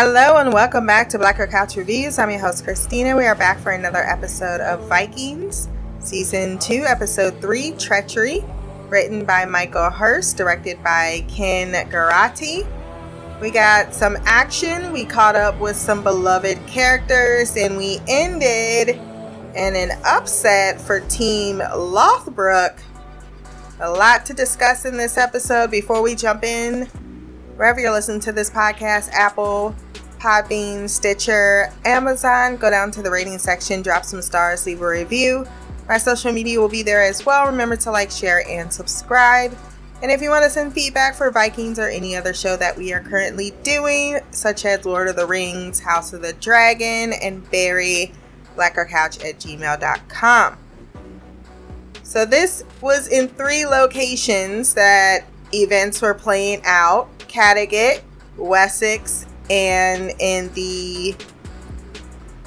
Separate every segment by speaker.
Speaker 1: Hello and welcome back to Black Girl Couch Reviews. I'm your host Christina. We are back for another episode of Vikings, Season 2, Episode 3, Treachery, written by Michael Hirst, directed by Ken Girotti. We got some action, we caught up with some beloved characters, and we ended in an upset for Team Lothbrok. A lot to discuss in this episode before we jump in. Wherever you're listening to this podcast, Apple, Podbean, Stitcher, Amazon, go down to the rating section, drop some stars, leave a review. My social media will be there as well. Remember to like, share, and subscribe. And if you want to send feedback for Vikings or any other show that we are currently doing, such as Lord of the Rings, House of the Dragon, and Barry, blackercouch at gmail.com. So this was in three locations that events were playing out. Kattegat, Wessex, and in the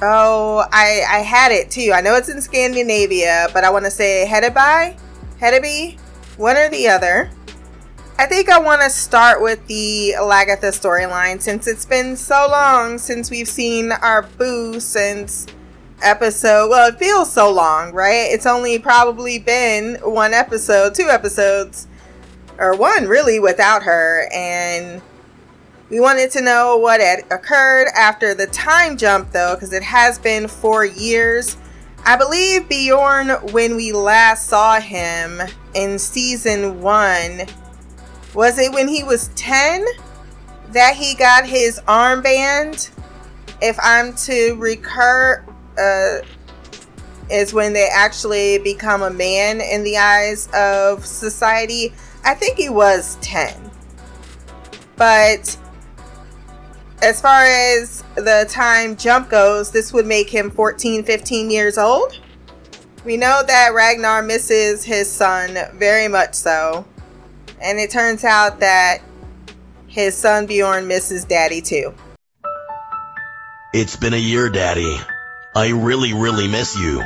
Speaker 1: oh I I had it too. I know it's in Scandinavia, but I want to say Hedeby, Hedeby, one or the other. I think I want to start with the Lagertha storyline since it's been so long since we've seen our boo since episode. Well, it feels so long, right? It's only probably been one episode, two episodes, or one really without her, and we wanted to know what had occurred after the time jump, though, because it has been four years. I believe Bjorn, when we last saw him in season one, was it when he was 10 that he got his armband? If I'm to recur, uh, is when they actually become a man in the eyes of society. I think he was 10. But as far as the time jump goes, this would make him 14, 15 years old. We know that Ragnar misses his son very much so. And it turns out that his son Bjorn misses daddy too.
Speaker 2: It's been a year, daddy. I really, really miss you.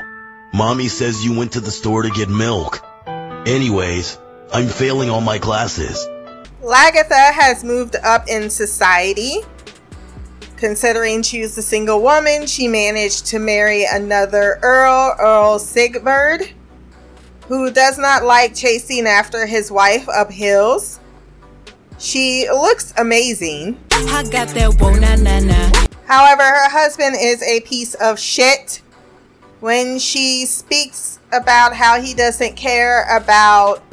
Speaker 2: Mommy says you went to the store to get milk. Anyways, I'm failing all my classes.
Speaker 1: Lagertha has moved up in society Considering she was a single woman, she managed to marry another Earl, Earl Sigbert, who does not like chasing after his wife up hills. She looks amazing. However, her husband is a piece of shit. When she speaks about how he doesn't care about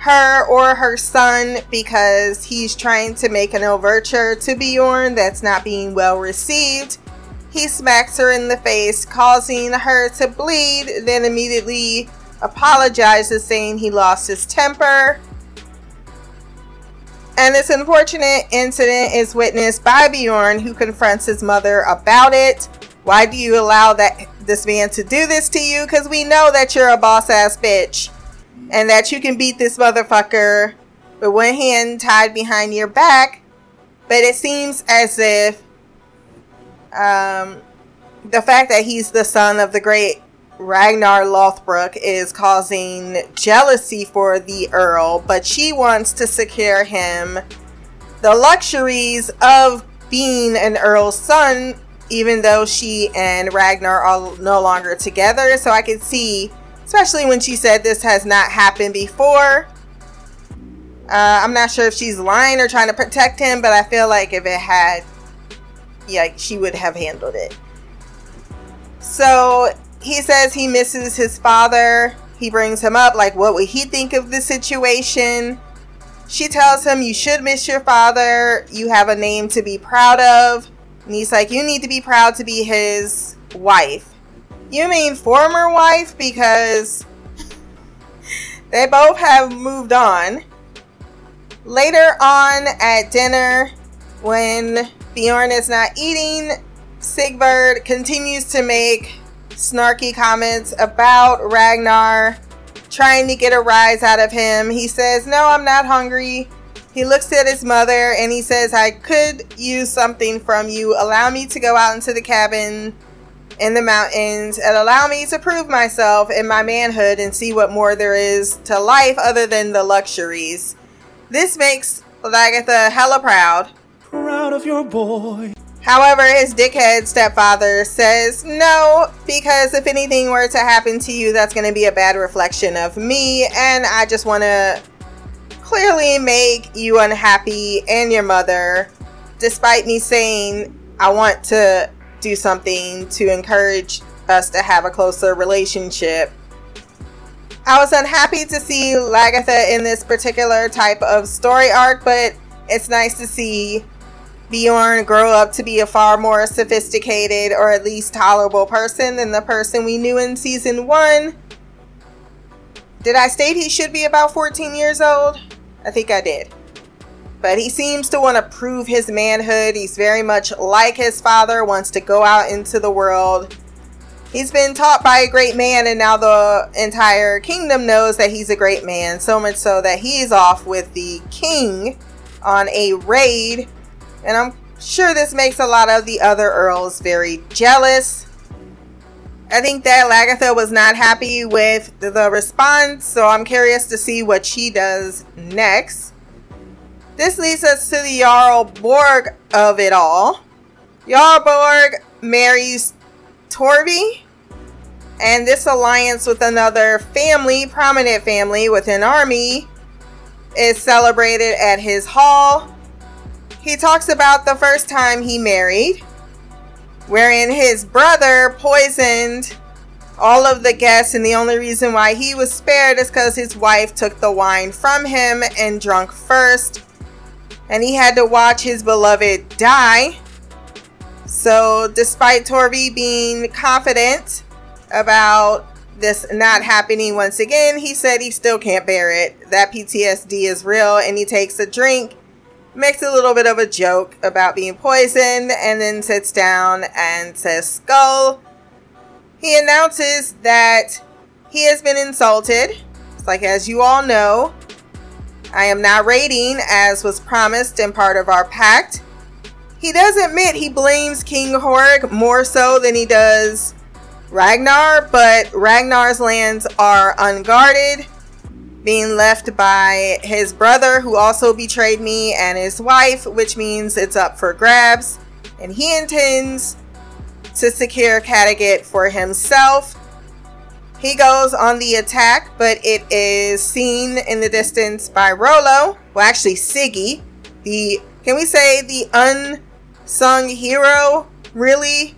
Speaker 1: her or her son because he's trying to make an overture to Bjorn that's not being well received. He smacks her in the face, causing her to bleed, then immediately apologizes, saying he lost his temper. And this unfortunate incident is witnessed by Bjorn, who confronts his mother about it. Why do you allow that this man to do this to you? Because we know that you're a boss ass bitch and that you can beat this motherfucker with one hand tied behind your back. But it seems as if um, the fact that he's the son of the great Ragnar Lothbrok is causing jealousy for the Earl, but she wants to secure him the luxuries of being an Earl's son, even though she and Ragnar are no longer together. So I can see especially when she said this has not happened before. Uh, I'm not sure if she's lying or trying to protect him, but I feel like if it had, yeah, she would have handled it. So he says he misses his father. He brings him up, like, what would he think of the situation? She tells him, You should miss your father. You have a name to be proud of. And he's like, You need to be proud to be his wife. You mean former wife? Because they both have moved on. Later on at dinner, when Bjorn is not eating, Sigbert continues to make snarky comments about Ragnar, trying to get a rise out of him. He says, No, I'm not hungry. He looks at his mother and he says, I could use something from you. Allow me to go out into the cabin in the mountains and allow me to prove myself in my manhood and see what more there is to life other than the luxuries. This makes Lagertha hella proud.
Speaker 3: Proud of your boy.
Speaker 1: However, his dickhead stepfather says no, because if anything were to happen to you, that's going to be a bad reflection of me, and I just want to clearly make you unhappy and your mother, despite me saying I want to do something to encourage us to have a closer relationship. I was unhappy to see Lagertha in this particular type of story arc, but it's nice to see Bjorn grow up to be a far more sophisticated or at least tolerable person than the person we knew in season one. Did I state he should be about 14 years old? I think I did. But he seems to want to prove his manhood. He's very much like his father, wants to go out into the world. He's been taught by a great man, and now the entire kingdom knows that he's a great man. So much so that he's off with the king on a raid. And I'm sure this makes a lot of the other earls very jealous. I think that Lagertha was not happy with the response, so I'm curious to see what she does next. This leads us to the Jarl Borg of it all. Jarl Borg marries Torvi, and this alliance with another family, prominent family with an army, is celebrated at his hall. He talks about the first time he married wherein his brother poisoned all of the guests, and the only reason why he was spared is because his wife took the wine from him and drunk first, and he had to watch his beloved die. So, despite Torvi being confident about this not happening once again, he said he still can't bear it. That PTSD is real, and he takes a drink makes a little bit of a joke about being poisoned and then sits down and says skull. He announces that he has been insulted. It's like, as you all know, I am not raiding as was promised and part of our pact. He does admit he blames King Horik more so than he does Ragnar, but Ragnar's lands are unguarded being left by his brother, who also betrayed me, and his wife, which means it's up for grabs. And he intends to secure Kattegat for himself. He goes on the attack, but it is seen in the distance by Rollo. Well, actually, Siggy, the can we say the unsung hero, really,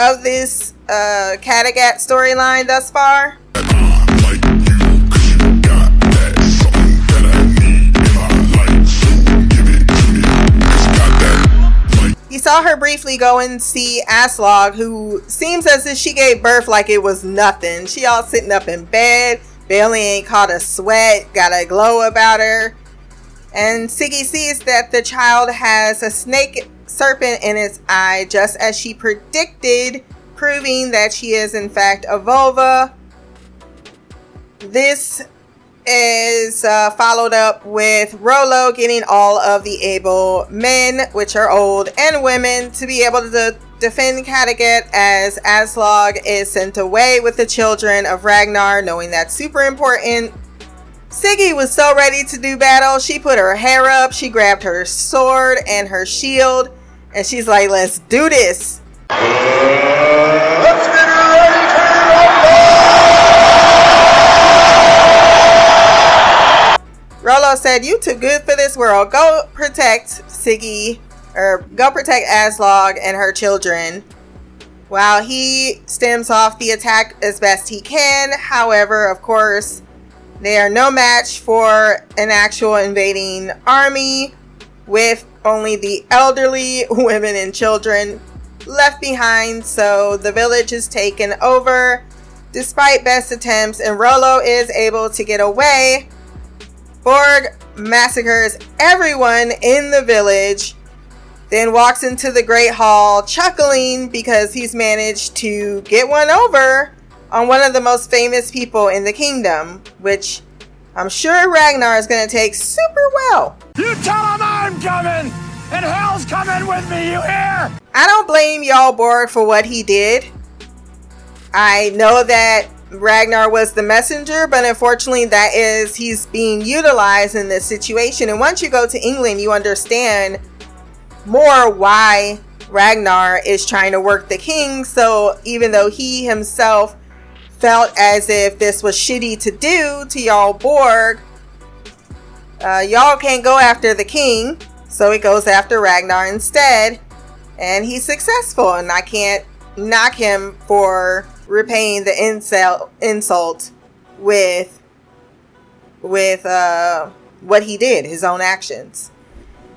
Speaker 1: of this uh, Kattegat storyline thus far? Saw her briefly go and see Aslaug, who seems as if she gave birth like it was nothing. She all sitting up in bed, barely ain't caught a sweat, got a glow about her. And Siggy sees that the child has a snake serpent in its eye, just as she predicted, proving that she is in fact a völva. This is uh, followed up with Rollo getting all of the able men, which are old and women, to be able to defend Kattegat as Aslaug is sent away with the children of Ragnar, knowing that's super important. Siggy was so ready to do battle, she put her hair up, she grabbed her sword and her shield, and she's like, let's do this. Let's get ready Rollo said, You too good for this world. Go protect Siggy, or go protect Aslaug and her children. While he stems off the attack as best he can. However, of course, they are no match for an actual invading army with only the elderly, women, and children left behind. So the village is taken over despite best attempts, and Rollo is able to get away Borg massacres everyone in the village, then walks into the Great Hall chuckling because he's managed to get one over on one of the most famous people in the kingdom, which I'm sure Ragnar is going to take super well.
Speaker 3: You tell him I'm coming, and hell's coming with me, you hear?
Speaker 1: I don't blame Jarl Borg for what he did. I know that Ragnar was the messenger, but unfortunately, that is he's being utilized in this situation. And once you go to England, you understand more why Ragnar is trying to work the king. So even though he himself felt as if this was shitty to do to Jarl Borg, uh, y'all can't go after the king. So he goes after Ragnar instead. And he's successful. And I can't knock him for repaying the insult, insult with with uh, what he did, his own actions.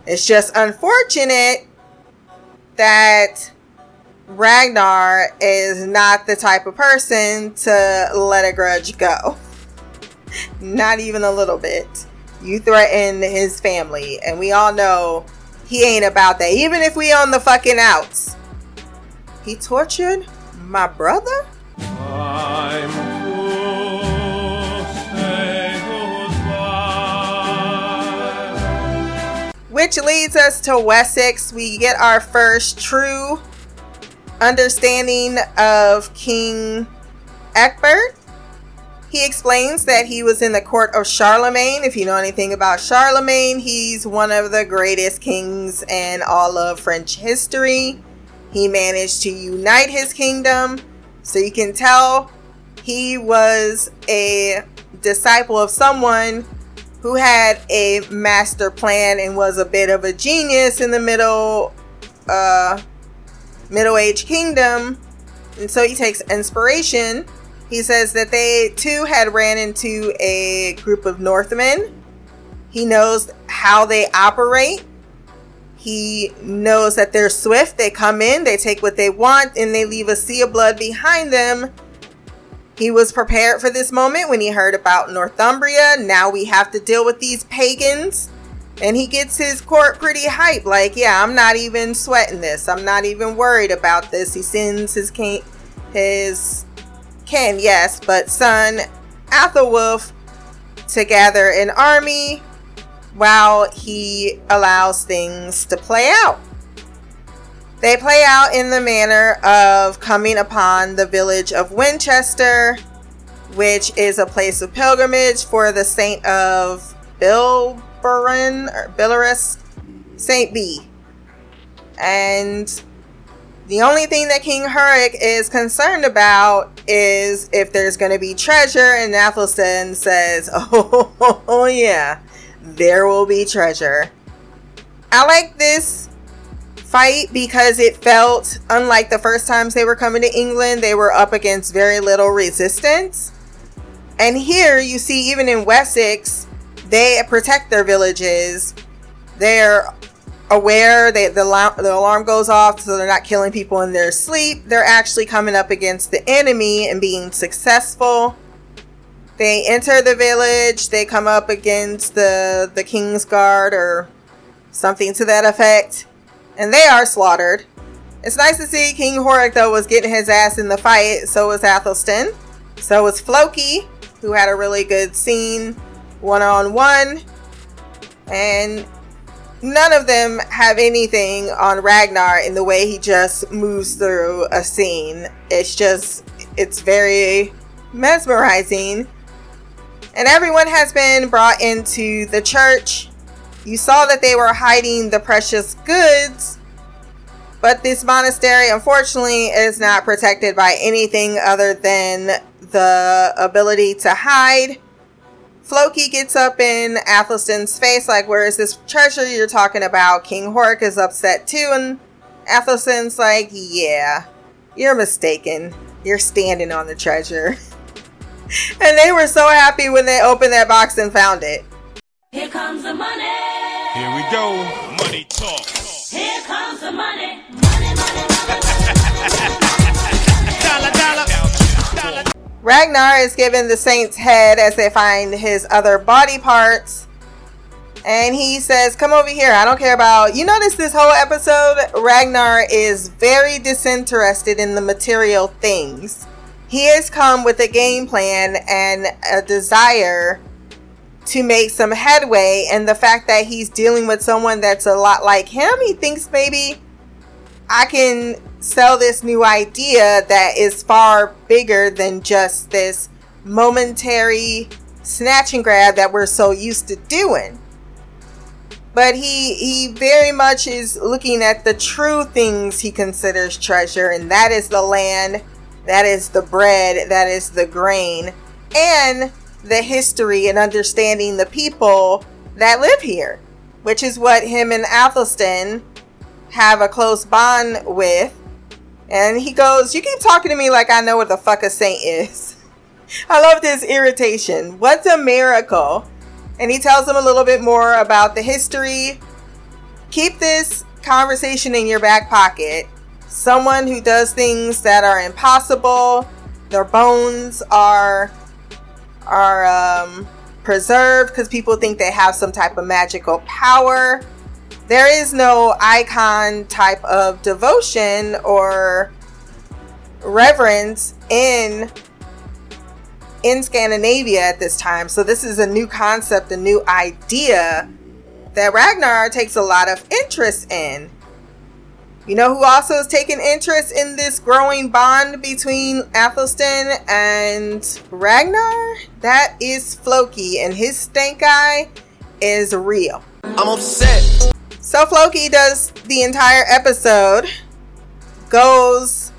Speaker 1: It's just unfortunate that Ragnar is not the type of person to let a grudge go. not even a little bit. You threaten his family, and we all know he ain't about that. Even if we on the fucking outs. He tortured my brother? Which leads us to Wessex. We get our first true understanding of King Egbert. He explains that he was in the court of Charlemagne. If you know anything about Charlemagne, he's one of the greatest kings in all of French history. He managed to unite his kingdom. So you can tell he was a disciple of someone who had a master plan and was a bit of a genius in the middle uh, middle age kingdom. And so he takes inspiration. He says that they too had ran into a group of northmen. He knows how they operate he knows that they're swift they come in they take what they want and they leave a sea of blood behind them he was prepared for this moment when he heard about Northumbria. Now we have to deal with these pagans. And he gets his court pretty hype. Like, yeah, I'm not even sweating this. I'm not even worried about this. He sends his king, his kin, yes, but son Athelwulf to gather an army while he allows things to play out. They play out in the manner of coming upon the village of Winchester, which is a place of pilgrimage for the saint of Bilberin or Billerus, Saint B. And the only thing that King Horik is concerned about is if there's going to be treasure, and Athelstan says, oh, yeah, there will be treasure. I like this fight because it felt unlike the first times they were coming to England, they were up against very little resistance. And here you see, even in Wessex, they protect their villages. They're aware that the, the alarm goes off, so they're not killing people in their sleep. They're actually coming up against the enemy and being successful. They enter the village, they come up against the, the King's Guard or something to that effect and they are slaughtered. It's nice to see King Horik though was getting his ass in the fight. So was Athelstan. So was Floki, who had a really good scene one on one. And none of them have anything on Ragnar in the way he just moves through a scene. It's just, it's very mesmerizing. And everyone has been brought into the church you saw that they were hiding the precious goods, but this monastery, unfortunately, is not protected by anything other than the ability to hide. Floki gets up in Athelstan's face, like, Where is this treasure you're talking about? King Horik is upset too, and Athelstan's like, Yeah, you're mistaken. You're standing on the treasure. and they were so happy when they opened that box and found it. Here comes the money. Here we go. Money talk. Here comes the money. Money, money, money. dollar, dollar, dollar. Ragnar is given the saint's head as they find his other body parts. And he says, Come over here. I don't care about. You notice this whole episode, Ragnar is very disinterested in the material things. He has come with a game plan and a desire to make some headway. And the fact that he's dealing with someone that's a lot like him, he thinks maybe I can sell this new idea that is far bigger than just this momentary snatch and grab that we're so used to doing. but he he very much is looking at the true things he considers treasure and that is the land that is the bread that is the grain and the history and understanding the people that live here which is what him and Athelstan have a close bond with and he goes you keep talking to me like I know what the fuck a saint is I love this irritation what's a miracle and he tells him a little bit more about the history. Keep this conversation in your back pocket. Someone who does things that are impossible, their bones are are um, preserved because people think they have some type of magical power. There is no icon type of devotion or reverence in in Scandinavia at this time. So this is a new concept, a new idea that Ragnar takes a lot of interest in. You know who also is taking interest in this growing bond between Athelstan and Ragnar? That is Floki, and his stank eye is real.
Speaker 4: I'm upset.
Speaker 1: So Floki does the entire episode, goes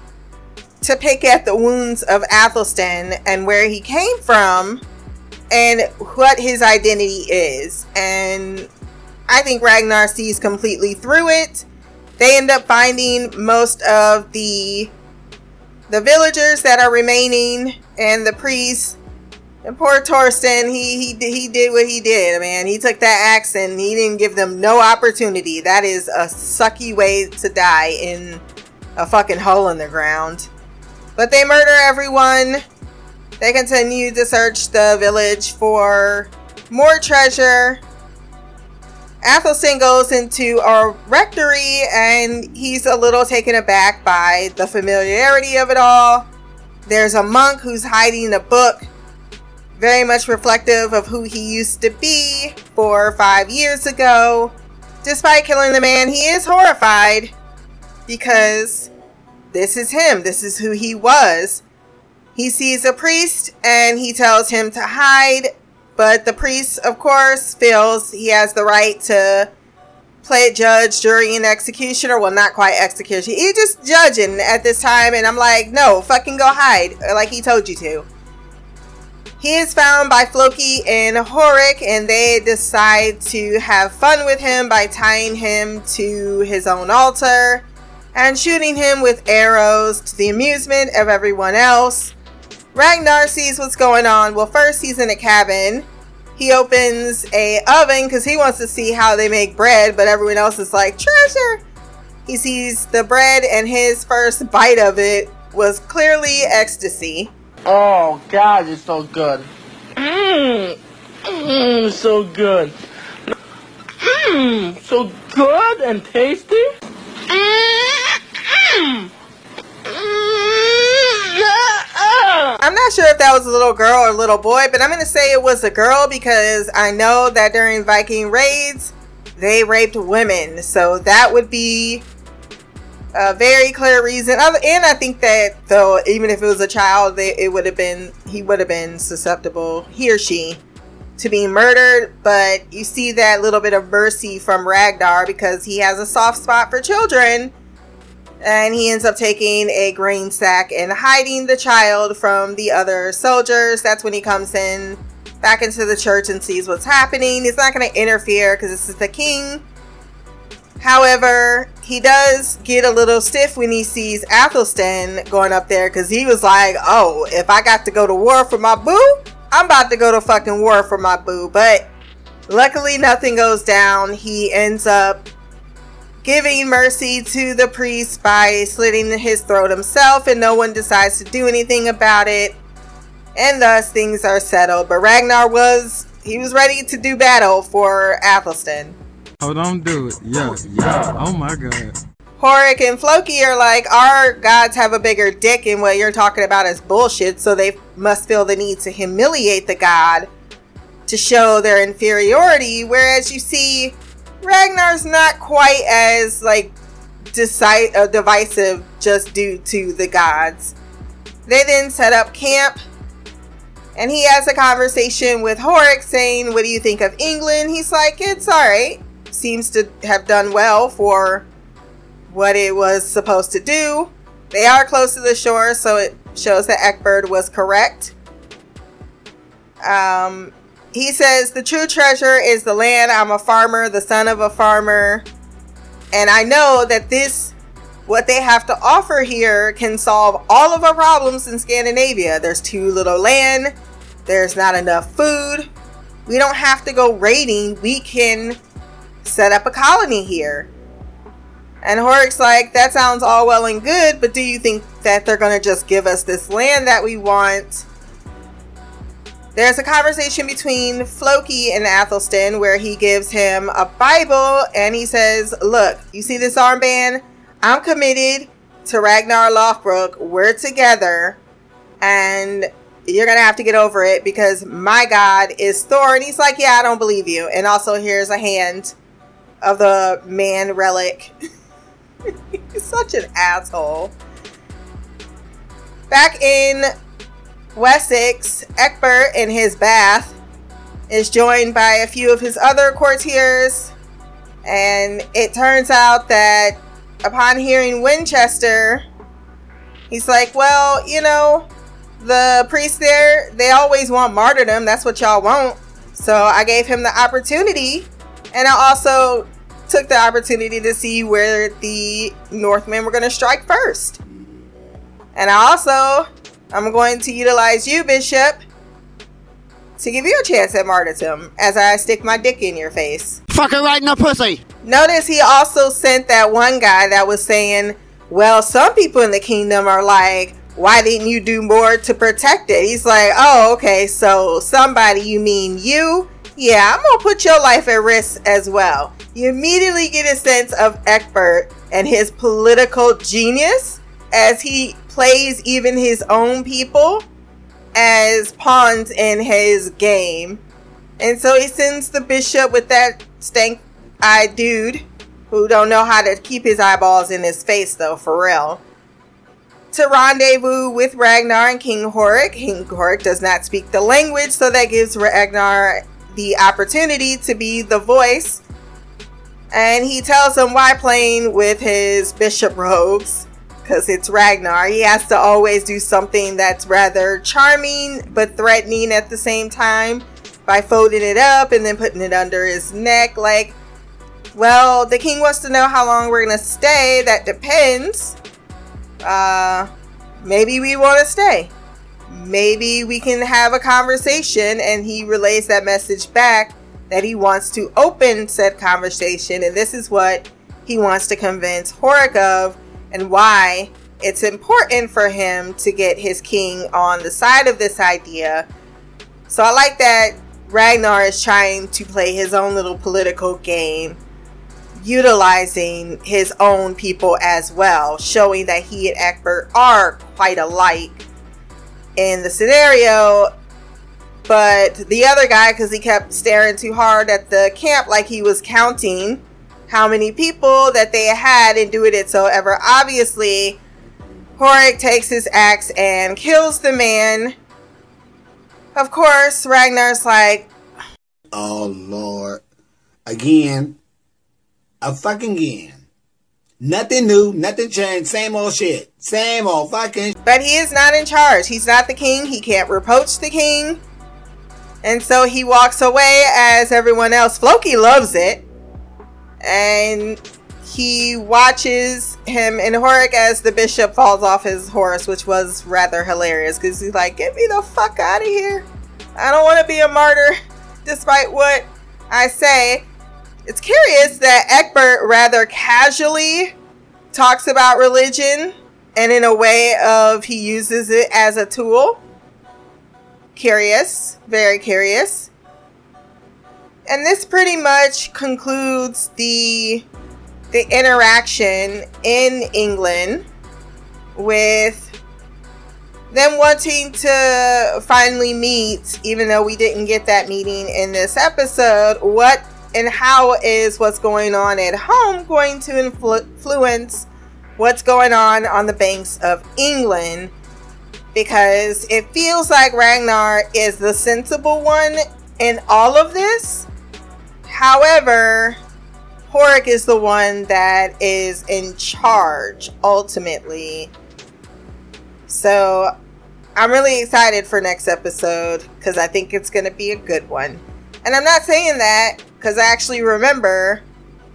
Speaker 1: to pick at the wounds of Athelstan and where he came from and what his identity is. And I think Ragnar sees completely through it. They end up finding most of the the villagers that are remaining and the priest. And poor Torsten, he he he did what he did, man. He took that axe and he didn't give them no opportunity. That is a sucky way to die in a fucking hole in the ground. But they murder everyone. They continue to search the village for more treasure. Athelstan goes into a rectory and he's a little taken aback by the familiarity of it all. There's a monk who's hiding a book, very much reflective of who he used to be four or five years ago. Despite killing the man, he is horrified because this is him. This is who he was. He sees a priest and he tells him to hide, but the priest, of course, feels he has the right to play judge, jury, and executioner. Well, not quite execution. He's just judging at this time, and I'm like, no, fucking go hide, like he told you to. He is found by Floki and Horik, and they decide to have fun with him by tying him to his own altar and shooting him with arrows to the amusement of everyone else. Ragnar sees what's going on. Well, first he's in a cabin. He opens a oven because he wants to see how they make bread, but everyone else is like, treasure! He sees the bread and his first bite of it was clearly ecstasy.
Speaker 5: Oh god, it's so good. Mmm, mmm, so good. Mmm, so good and tasty. Mm, mm, mm.
Speaker 1: I'm not sure if that was a little girl or a little boy, but I'm going to say it was a girl because I know that during Viking raids, they raped women. So that would be a very clear reason. And I think that though, even if it was a child, it would have been he would have been susceptible, he or she, to being murdered. But you see that little bit of mercy from Ragnar because he has a soft spot for children and he ends up taking a grain sack and hiding the child from the other soldiers. That's when he comes in back into the church and sees what's happening. He's not going to interfere because this is the king. However, he does get a little stiff when he sees Athelstan going up there because he was like, oh, if I got to go to war for my boo, I'm about to go to fucking war for my boo. But luckily, nothing goes down. He ends up giving mercy to the priest by slitting his throat himself, and no one decides to do anything about it. And thus things are settled. But Ragnar was he was ready to do battle for Athelstan.
Speaker 6: Oh, don't do it. Yeah, yeah. Oh my god.
Speaker 1: Horik and Floki are like, our gods have a bigger dick, and what you're talking about is bullshit, so they must feel the need to humiliate the god to show their inferiority. Whereas you see, Ragnar's not quite as like deci- uh, divisive just due to the gods. They then set up camp and he has a conversation with Horik saying, What do you think of England? He's like, It's alright. seems to have done well for what it was supposed to do. They are close to the shore, so it shows that Egbert was correct. Um, he says, The true treasure is the land. I'm a farmer, the son of a farmer. And I know that this, what they have to offer here, can solve all of our problems in Scandinavia. There's too little land, there's not enough food. We don't have to go raiding, we can set up a colony here. And Horik's like, that sounds all well and good, but do you think that they're going to just give us this land that we want? There's a conversation between Floki and Athelstan where he gives him a Bible and he says, Look, you see this armband? I'm committed to Ragnar Lothbrok. We're together. And you're going to have to get over it because my God is Thor. And he's like, Yeah, I don't believe you. And also, here's a hand of the man relic. he's such an asshole. Back in Wessex, Egbert in his bath is joined by a few of his other courtiers, and it turns out that upon hearing Winchester, he's like, Well, you know, the priests there, they always want martyrdom. That's what y'all want. So I gave him the opportunity, and I also took the opportunity to see where the Northmen were going to strike first. And I also I'm going to utilize you, Bishop, to give you a chance at martyrdom as I stick my dick in your face.
Speaker 4: Fucking right in the pussy.
Speaker 1: Notice he also sent that one guy that was saying, well, some people in the kingdom are like, why didn't you do more to protect it? He's like, oh, okay, so somebody, you mean you? Yeah, I'm gonna put your life at risk as well. You immediately get a sense of Egbert and his political genius as he plays even his own people as pawns in his game. And so he sends the bishop with that stank eyed dude who don't know how to keep his eyeballs in his face though, for real. To rendezvous with Ragnar and King Horik. King Horik does not speak the language, so that gives Ragnar the opportunity to be the voice. And he tells him why playing with his bishop robes because it's Ragnar. He has to always do something that's rather charming but threatening at the same time by folding it up and then putting it under his neck. Like, well, the king wants to know how long we're gonna stay. That depends. Uh, maybe we want to stay. Maybe we can have a conversation, and he relays that message back that he wants to open said conversation, and this is what he wants to convince Horik of and why it's important for him to get his king on the side of this idea. So I like that Ragnar is trying to play his own little political game, utilizing his own people as well, showing that he and Egbert are quite alike in the scenario. But the other guy, because he kept staring too hard at the camp like he was counting how many people that they had and do it so ever obviously Horik takes his axe and kills the man. Of course, Ragnar's like,
Speaker 7: Oh Lord. Again. A fucking again. Nothing new, nothing changed, same old shit. Same old fucking
Speaker 1: But he is not in charge. He's not the king. He can't reproach the king. And so he walks away as everyone else. Floki loves it and he watches him and Horik as the bishop falls off his horse, which was rather hilarious because he's like, Get me the fuck out of here. I don't want to be a martyr, despite what I say. It's curious that Egbert rather casually talks about religion and in a way of he uses it as a tool. Curious, very curious and this pretty much concludes the the interaction in England with them wanting to finally meet, even though we didn't get that meeting in this episode. What and how is what's going on at home going to influ- influence what's going on on the banks of England? Because it feels like Ragnar is the sensible one in all of this However, Horik is the one that is in charge ultimately. So I'm really excited for next episode because I think it's going to be a good one. And I'm not saying that because I actually remember.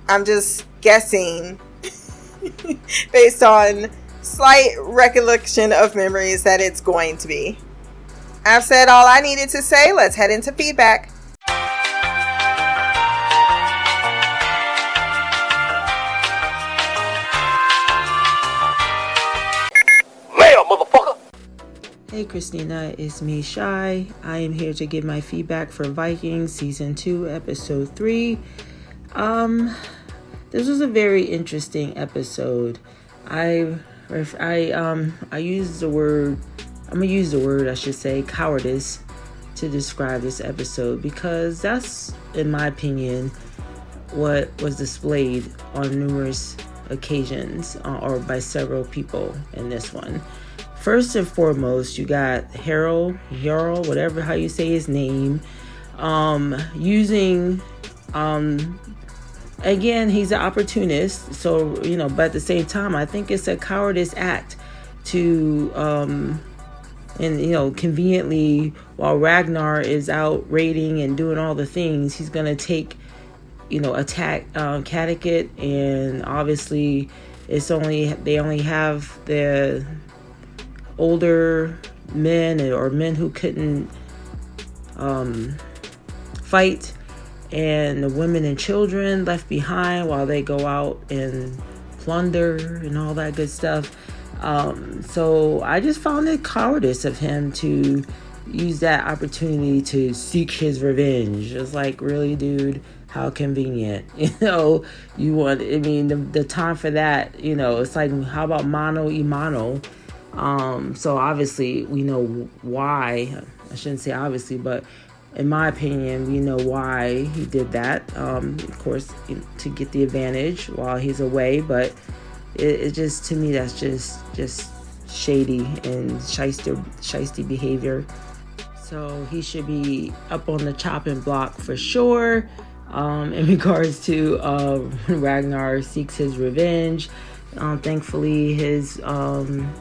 Speaker 1: I'm just guessing based on slight recollection of memories that it's going to be. I've said all I needed to say. Let's head into feedback.
Speaker 4: Hey Christina, it's me Shy. I am here to give my feedback for Vikings season 2 episode 3. Um this was a very interesting episode. I I um I use the word I'm going to use the word I should say cowardice to describe this episode because that's in my opinion what was displayed on numerous occasions uh, or by several people in this one first and foremost, you got Harold, Harold, whatever how you say his name, um, using, um, again, he's an opportunist. So you know, but at the same time, I think it's a cowardice act to, um, and you know, conveniently while Ragnar is out raiding and doing all the things, he's gonna take, you know, attack uh, Kattegat, and obviously, it's only they only have the older men or men who couldn't um, fight, and the women and children left behind while they go out and plunder and all that good stuff. Um, so I just found it cowardice of him to use that opportunity to seek his revenge. It's like, really, dude, how convenient. You know, you want, I mean, the, the time for that, you know, it's like, how about mano y mano? Um, so obviously we know why. I shouldn't say obviously, but in my opinion, we know why he did that. Um, of course, to get the advantage while he's away, but it, it just to me that's just just shady and shyster shisty behavior. So he should be up on the chopping block for sure. Um, in regards to uh, Ragnar seeks his revenge. Um, thankfully, his um,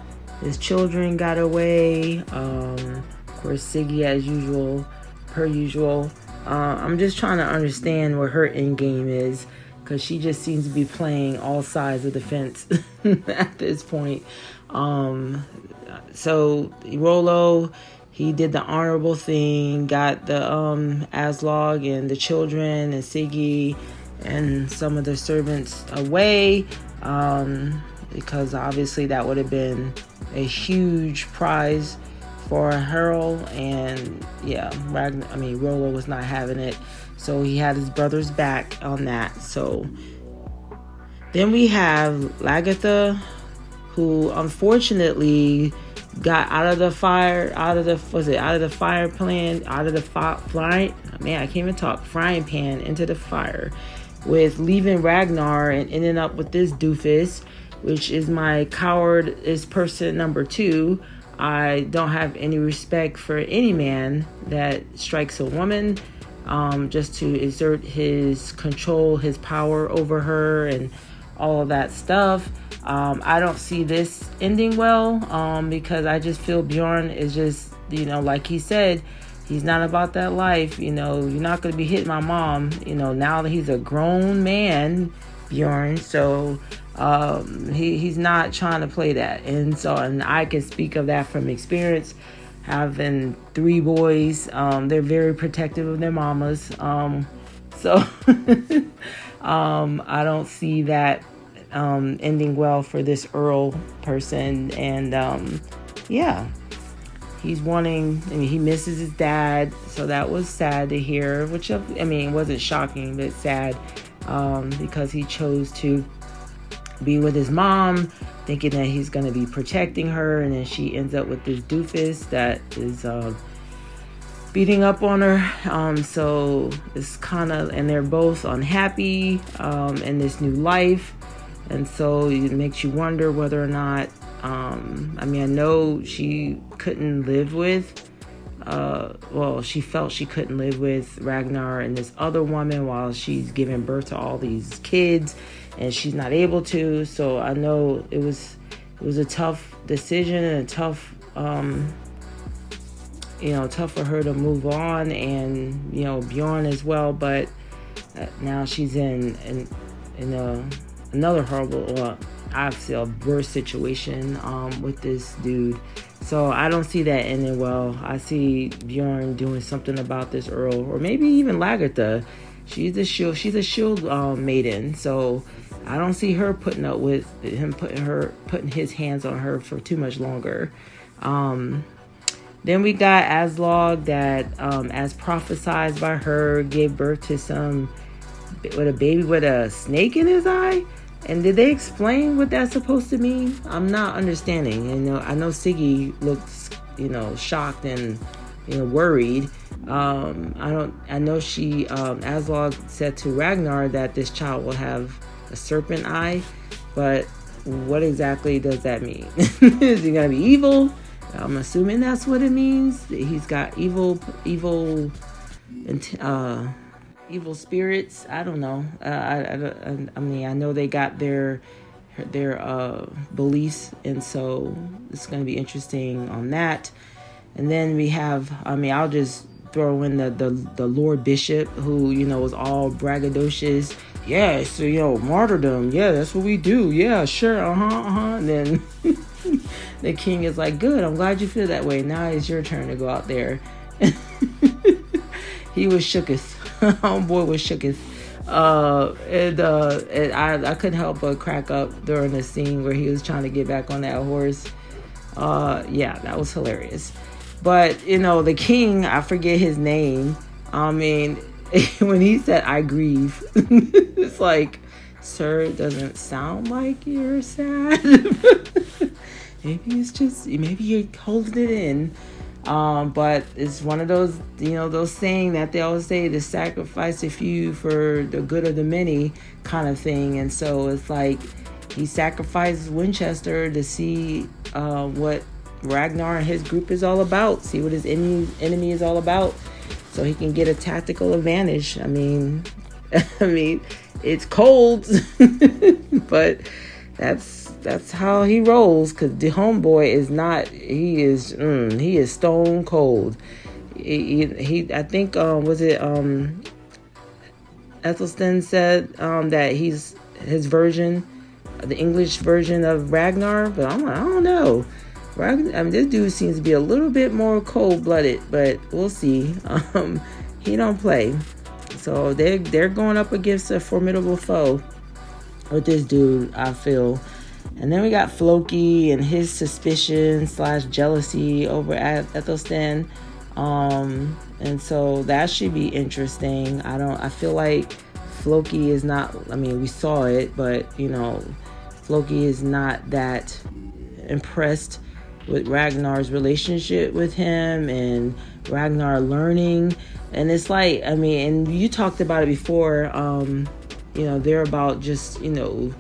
Speaker 4: his children got away. Um, of course, Siggy, as usual, per usual. Uh, I'm just trying to understand what her end game is because she just seems to be playing all sides of the fence at this point. Um, so Rollo, he did the honorable thing, got the um, Aslaug and the children and Siggy and some of the servants away um, because obviously that would have been a huge prize for Harold, and yeah, Ragnar, I mean Rollo was not having it, so he had his brother's back on that. So then we have Lagertha, who unfortunately got out of the fire, out of the was it out of the fire plan, out of the fi- frying man, I can't even talk frying pan into the fire, with leaving Ragnar and ending up with this doofus which is my coward is person number two. I don't have any respect for any man that strikes a woman um, just to exert his control, his power over her, and all of that stuff. Um, I don't see this ending well um, because I just feel Bjorn is just, you know, like he said, he's not about that life. You know, you're not going to be hitting my mom. You know, now that he's a grown man, Bjorn. So um, he, he's not trying to play that. And so, and I can speak of that from experience. Having three boys, um, they're very protective of their mamas. Um, so, um, I don't see that um, ending well for this Earl person. And um, yeah, he's wanting, I mean, he misses his dad. So that was sad to hear, which, I mean, wasn't shocking, but sad because he chose to be with his mom, thinking that he's going to be protecting her, and then she ends up with this doofus that is uh, beating up on her. Um, so it's kind of, and they're both unhappy um, in this new life, and so it makes you wonder whether or not. Um, I mean, I know she couldn't live with uh, well, she felt she couldn't live with Ragnar and this other woman while she's giving birth to all these kids, and she's not able to. So I know it was it was a tough decision and a tough, um, you know, tough for her to move on, and you know Bjorn as well. But uh, now she's in in in a another horrible, well, obviously a worse situation um, with this dude so I don't see that ending well. I see Bjorn doing something about this Earl, or maybe even Lagertha. She's a shield. She's a shield um, maiden. So I don't see her putting up with him putting her putting his hands on her for too much longer. Um, then we got Aslaug that, um, as prophesied by her, gave birth to some with a baby with a snake in his eye. And did they explain what that's supposed to mean? I'm not understanding. You know, I know Siggy looks, you know, shocked and you know worried. Um, I don't. I know she, um, Aslaug said to Ragnar that this child will have a serpent eye, but what exactly does that mean? Is he gonna be evil? I'm assuming that's what it means. He's got evil, evil, uh, evil spirits. I don't know. Uh, I, I, I, mean, I know they got their their uh, beliefs, and so it's going to be interesting on that. And then we have, I mean, I'll just throw in the the, the Lord Bishop, who you know was all braggadocious. Yeah, so you know, martyrdom. Yeah, that's what we do. Yeah, sure. Uh huh. Uh huh. And then the king is like, "Good. I'm glad you feel that way. Now it's your turn to go out there." he was shooketh. homeboy was shook his uh and uh and I, I couldn't help but crack up during the scene where he was trying to get back on that horse uh yeah that was hilarious but you know the king i forget his name i mean when he said i grieve it's like sir it doesn't sound like you're sad. Maybe it's just maybe you're holding it in. Um, but it's one of those, you know, those saying that they always say the sacrifice a few for the good of the many kind of thing. And so it's like he sacrificed Winchester to see uh, what Ragnar and his group is all about, see what his enemy, enemy is all about, so he can get a tactical advantage. I mean, I mean, it's cold, but that's that's how he rolls. Cause the homeboy is not. He is. Mm, he is stone cold. He, he, I think um was it um Athelstan said um that he's his version, the English version of Ragnar. But I'm I don't know. I mean, this dude seems to be a little bit more cold blooded, but we'll see. Um, he don't play. So they're they're going up against a formidable foe with this dude, I feel. And then we got Floki and his suspicion slash jealousy over at Athelstan. Um, and so that should be interesting. I don't I feel like Floki is not I mean we saw it, but you know, Floki is not that impressed with Ragnar's relationship with him and Ragnar learning. And it's like, I mean, and you talked about it before, um, you know, they're about just, you know,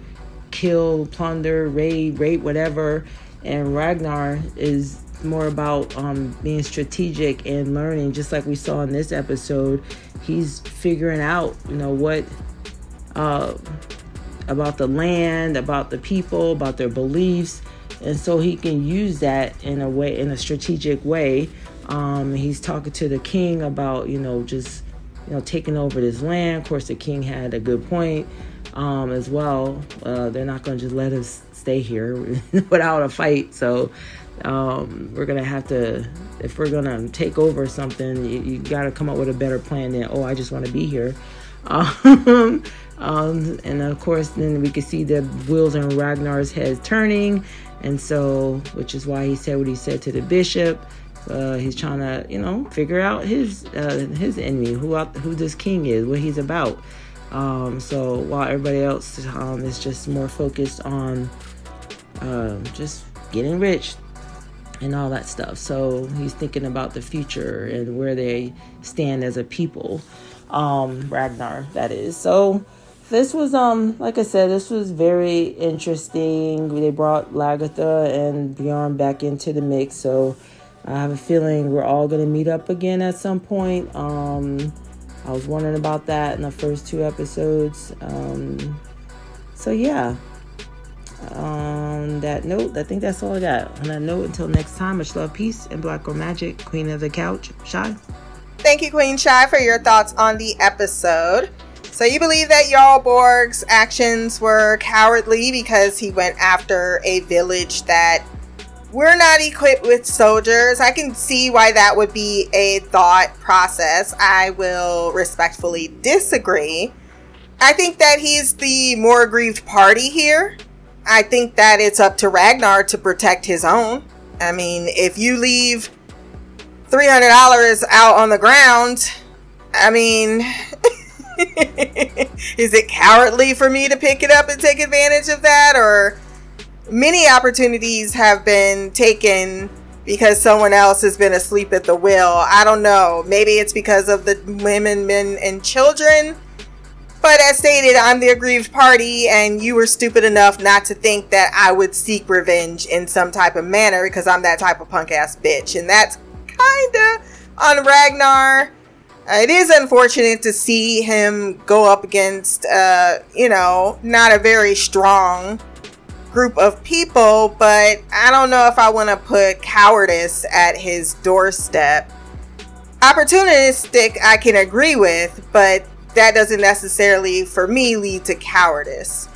Speaker 4: kill, plunder, raid, rape, whatever. And Ragnar is more about um, being strategic and learning, just like we saw in this episode. He's figuring out, you know, what uh, about the land, about the people, about their beliefs, and so he can use that in a way, in a strategic way. Um, he's talking to the king about, you know, just you know taking over this land. Of course, the king had a good point um, as well. Uh, they're not going to just let us stay here without a fight. So um, we're going to have to, if we're going to take over something, you, you got to come up with a better plan than, oh, I just want to be here. Um, um, and of course, then we could see the wheels in Ragnar's head turning. And so, which is why he said what he said to the bishop. Uh, he's trying to, you know, figure out his uh, his enemy, who out, who this king is, what he's about. Um, so while everybody else um, is just more focused on um, just getting rich and all that stuff. So he's thinking about the future and where they stand as a people. Um, Ragnar, that is. So this was um like I said, this was very interesting. They brought Lagertha and Bjorn back into the mix, so I have a feeling we're all going to meet up again at some point. Um, I was wondering about that in the first two episodes. Um, so, yeah. On that note, I think that's all I got. On that note, until next time, much love, peace, and Black Girl Magic, Queen of the Couch, Shy.
Speaker 1: Thank you, Queen Shy, for your thoughts on the episode. So, you believe that Jarl Borg's actions were cowardly because he went after a village that we're not equipped with soldiers. I can see why that would be a thought process. I will respectfully disagree. I think that he's the more aggrieved party here. I think that it's up to Ragnar to protect his own. I mean, if you leave $300 out on the ground, I mean, is it cowardly for me to pick it up and take advantage of that? Or many opportunities have been taken because someone else has been asleep at the wheel. I don't know. Maybe it's because of the women, men, and children. But as stated, I'm the aggrieved party, and you were stupid enough not to think that I would seek revenge in some type of manner because I'm that type of punk ass bitch. And that's kinda on Ragnar. It is unfortunate to see him go up against, uh, you know, not a very strong group of people, but I don't know if I want to put cowardice at his doorstep. Opportunistic, I can agree with, but that doesn't necessarily, for me, lead to cowardice.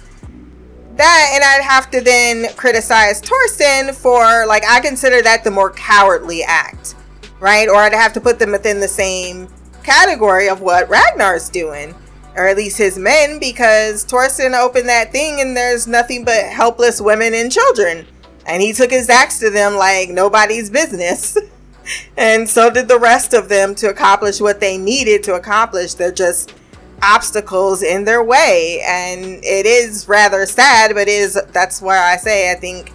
Speaker 1: That, and I'd have to then criticize Torsten for, like, I consider that the more cowardly act, right? Or I'd have to put them within the same category of what Ragnar's doing or at least his men, because Torsten opened that thing and there's nothing but helpless women and children. And he took his axe to them like nobody's business. and so did the rest of them to accomplish what they needed to accomplish. They're just obstacles in their way. And it is rather sad, but is that's where I say I think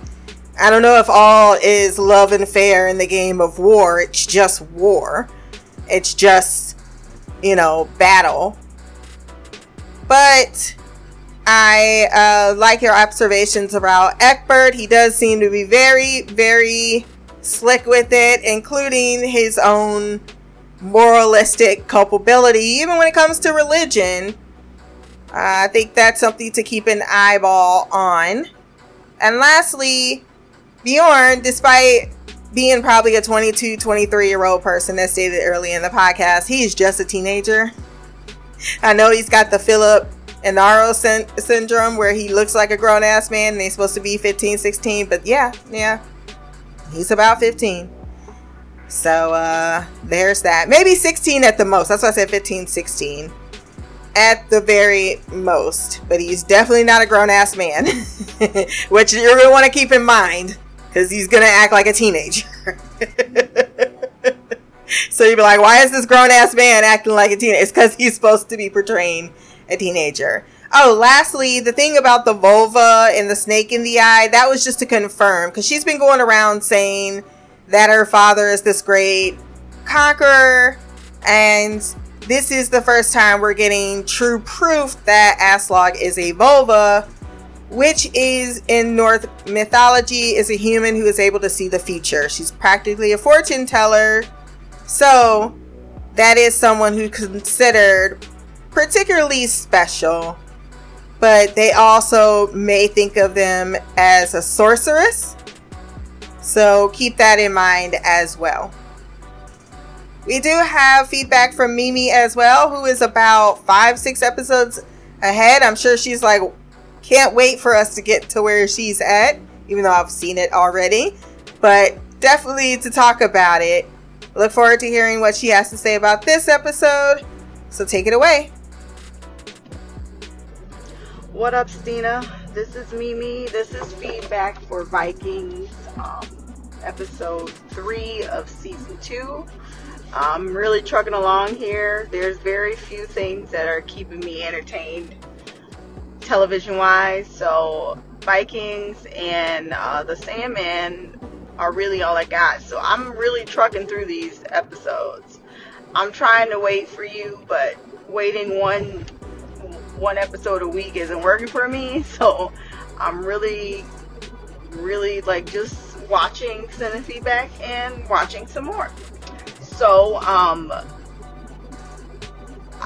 Speaker 1: I don't know if all is love and fair in the game of war. It's just war. It's just, you know, battle but I uh, like your observations about Egbert. He does seem to be very, very slick with it, including his own moralistic culpability, even when it comes to religion. Uh, I think that's something to keep an eyeball on. And lastly, Bjorn, despite being probably a 22, 23 year old person, as stated early in the podcast, he's just a teenager. I know he's got the Philip Inaro sy- syndrome where he looks like a grown ass man and he's supposed to be 15, 16. But yeah, yeah, he's about 15. So uh, there's that. Maybe 16 at the most. That's why I said 15, 16 at the very most. But he's definitely not a grown ass man, which you're going to want to keep in mind because he's to act like a teenager. so you'd be like, why is this grown ass man acting like a teenager? It's because he's supposed to be portraying a teenager. Oh, lastly, the thing about the völva and the snake in the eye, that was just to confirm because she's been going around saying that her father is this great conqueror, and this is the first time we're getting true proof that Aslaug is a völva, which is in Norse mythology is a human who is able to see the future. She's practically a fortune teller so that is someone who considered particularly special, but they also may think of them as a sorceress. So keep that in mind as well. We do have feedback from Mimi as well, who is about five, six episodes ahead. I'm sure she's like, can't wait for us to get to where she's at, even though I've seen it already. But definitely to talk about it. Look forward to hearing what she has to say about this episode. So take it away.
Speaker 8: What up, Stina? This is Mimi. This is feedback for Vikings, um, episode three of season two. I'm really trucking along here. There's very few things that are keeping me entertained television wise. So, Vikings and uh, The Sandman are really all I got. So I'm really trucking through these episodes. I'm trying to wait for you, but waiting one one episode a week isn't working for me. So I'm really really like just watching, sending feedback, and watching some more. So, um,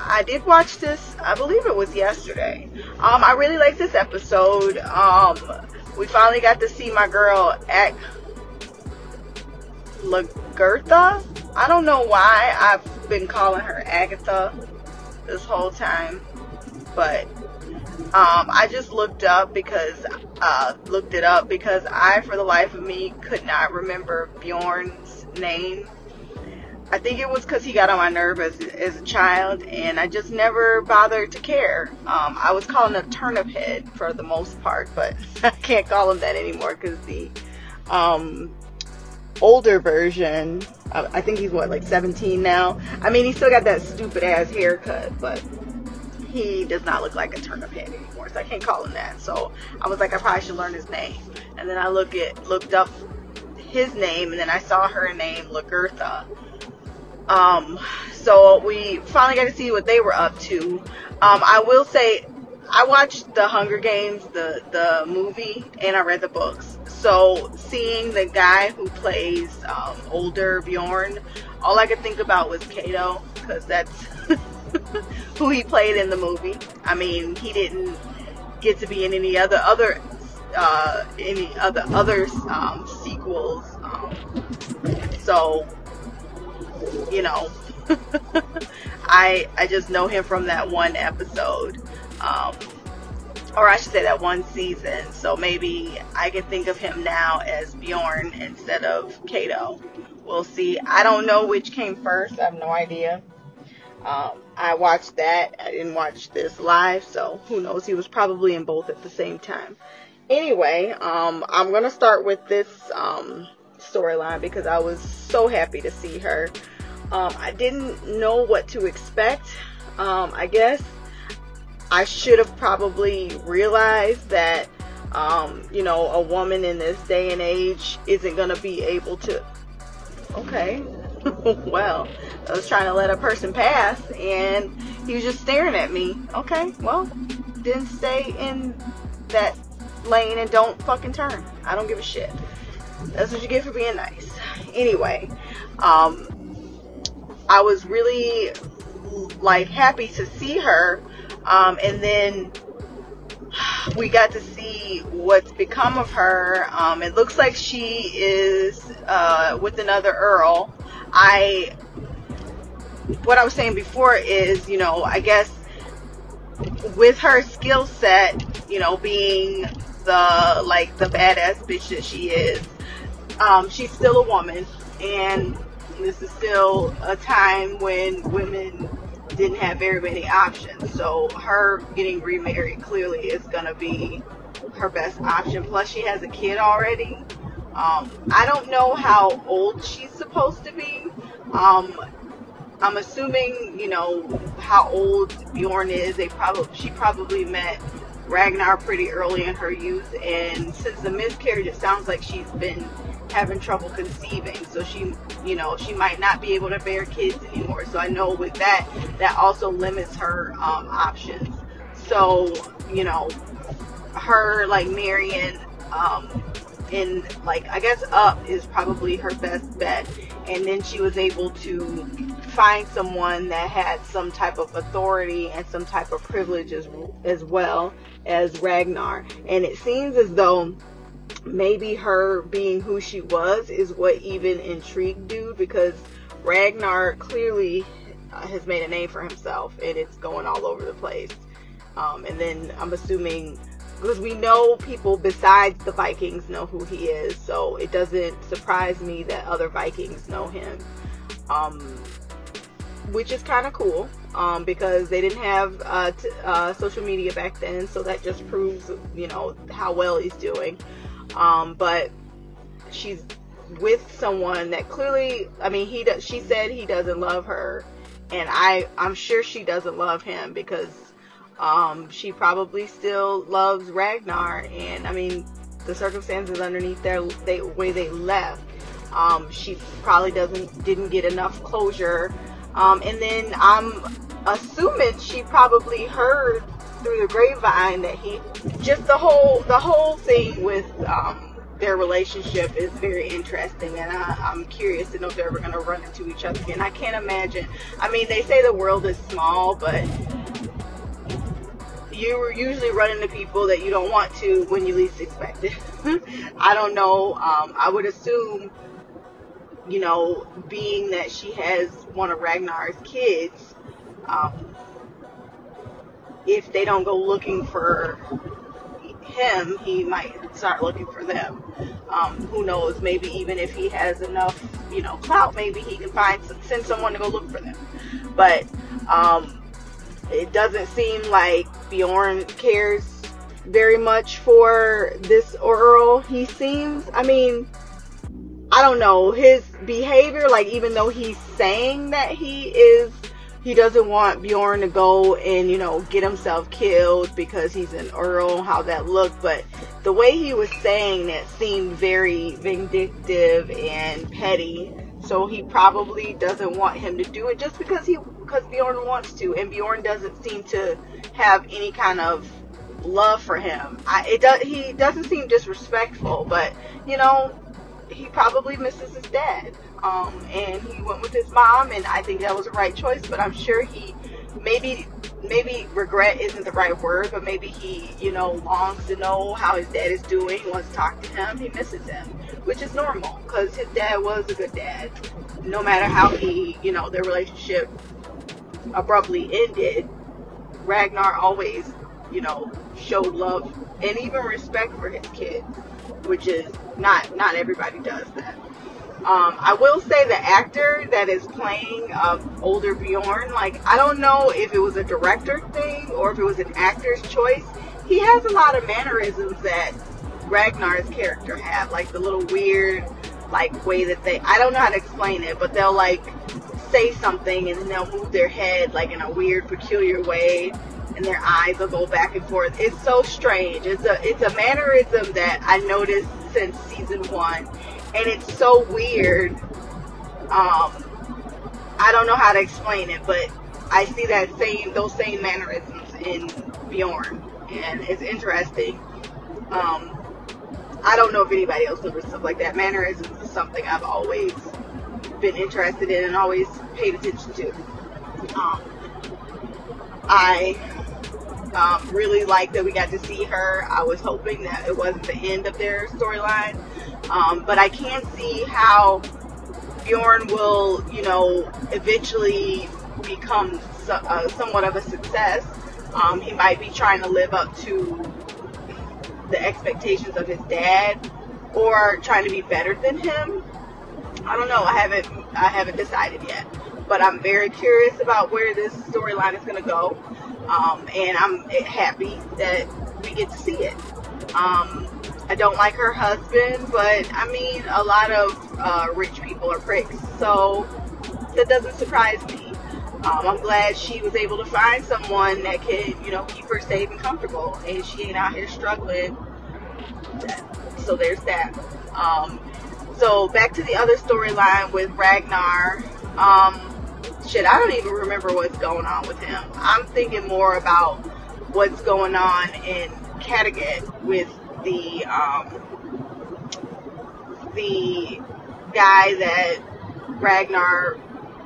Speaker 8: I did watch this. I believe it was yesterday. Um, I really like this episode. Um, we finally got to see my girl act Lagertha. I don't know why I've been calling her Agatha this whole time, but um, I just looked up because uh, looked it up because I, for the life of me, could not remember Bjorn's name. I think it was because he got on my nerve as, as a child, and I just never bothered to care. Um, I was calling him Turnip Head for the most part, but I can't call him that anymore because the um, older version, I think he's what, like 17 now? I mean, he still got that stupid ass haircut, but he does not look like a turnip head anymore, so I can't call him that. So I was like, I probably should learn his name. And then I look at looked up his name, and then I saw her name, Lagertha. Um, so we finally got to see what they were up to. Um, I will say, I watched the Hunger Games, the the movie, and I read the books. So seeing the guy who plays um, older Bjorn, all I could think about was Cato, because that's who he played in the movie. I mean, he didn't get to be in any other other uh, any other other um, sequels. Um, so you know, I I just know him from that one episode, um, or I should say that one season. So maybe I can think of him now as Bjorn instead of Cato. We'll see. I don't know which came first. I have no idea. Um, I watched that. I didn't watch this live, so who knows? He was probably in both at the same time. Anyway, um, I'm gonna start with this um, storyline because I was so happy to see her. Um, I didn't know what to expect. Um, I guess I should have probably realized that, um, you know, a woman in this day and age isn't going to be able to. Okay. well, I was trying to let a person pass and he was just staring at me. Okay, well, didn't stay in that lane and don't fucking turn. I don't give a shit. That's what you get for being nice. Anyway, um, I was really like happy to see her. Um, and then we got to see what's become of her. Um, it looks like she is uh, with another Earl. I, what I was saying before is, you know, I guess with her skill set, you know, being the like the badass bitch that she is, um, she's still a woman, and this is still a time when women didn't have very many options. So her getting remarried clearly is gonna be her best option. Plus she has a kid already. Um, I don't know how old she's supposed to be. Um, I'm assuming, you know, how old Bjorn is. They probably she probably met Ragnar pretty early in her youth, and since the miscarriage, it sounds like she's been having trouble conceiving. So she, you know, she might not be able to bear kids anymore. So I know with that, that also limits her um, options. So, you know, her like marrying um, in like I guess up is probably her best bet. And then she was able to find someone that had some type of authority and some type of privilege as, as well as Ragnar. And it seems as though maybe her being who she was is what even intrigued dude because Ragnar clearly uh, has made a name for himself and it's going all over the place. Um, and then I'm assuming because we know people besides the Vikings know who he is, so it doesn't surprise me that other Vikings know him. Um, which is kind of cool um, because they didn't have uh, t- uh, social media back then, so that just proves, you know, how well he's doing. Um, but she's with someone that clearly, I mean, he does, she said he doesn't love her, and I, I'm sure she doesn't love him because um, she probably still loves Ragnar, and I mean, the circumstances underneath their they, way they left, um, she probably doesn't didn't get enough closure, um, and then I'm assuming she probably heard through the grapevine that he just the whole the whole thing with um, their relationship is very interesting, and I, I'm curious to know if they're ever going to run into each other again. I can't imagine. I mean, they say the world is small, but you usually run into people that you don't want to when you least expect it. I don't know. Um, I would assume, you know, being that she has one of Ragnar's kids, um, if they don't go looking for him, he might start looking for them. Um, who knows? Maybe even if he has enough, you know, clout, maybe he can find some, send someone to go look for them. But um, it doesn't seem like Bjorn cares very much for this Earl. He seems, I mean, I don't know his behavior. Like even though he's saying that he is he doesn't want Bjorn to go and, you know, get himself killed because he's an Earl, how that looked. But the way he was saying it seemed very vindictive and petty. So he probably doesn't want him to do it just because he because Bjorn wants to, and Bjorn doesn't seem to have any kind of love for him. I, it does he doesn't seem disrespectful, but you know he probably misses his dad. Um, and he went with his mom, and I think that was the right choice. But I'm sure he maybe maybe regret isn't the right word, but maybe he you know longs to know how his dad is doing, wants to talk to him, he misses him, which is normal because his dad was a good dad. No matter how he you know their relationship abruptly ended, Ragnar always you know showed love and even respect for his kids, which is not not everybody does that. Um, I will say the actor that is playing uh, older Bjorn, like I don't know if it was a director thing or if it was an actor's choice. He has a lot of mannerisms that Ragnar's character had, like the little weird, like way that they. I don't know how to explain it, but they'll like say something and then they'll move their head like in a weird, peculiar way, and their eyes will go back and forth. It's so strange. It's a it's a mannerism that I noticed since season one and it's so weird. Um, I don't know how to explain it, but I see that same those same mannerisms in Bjorn, and it's interesting. Um, I don't know if anybody else noticed stuff like that. Mannerisms is something I've always been interested in and always paid attention to. Um, I um, really liked that we got to see her. I was hoping that it wasn't the end of their storyline, um, but I can't see how Bjorn will, you know, eventually become so, uh, somewhat of a success. Um, he might be trying to live up to the expectations of his dad, or trying to be better than him. I don't know. I haven't I haven't decided yet, but I'm very curious about where this storyline is going to go, um, and I'm happy that we get to see it. Um, I don't like her husband, but I mean, a lot of uh, rich people are pricks, so that doesn't surprise me. Um, I'm glad she was able to find someone that can, you know, keep her safe and comfortable, and she ain't out here struggling. So there's that. Um, so back to the other storyline with Ragnar. Um, shit, I don't even remember what's going on with him. I'm thinking more about what's going on in Kattegat with the um, the guy that Ragnar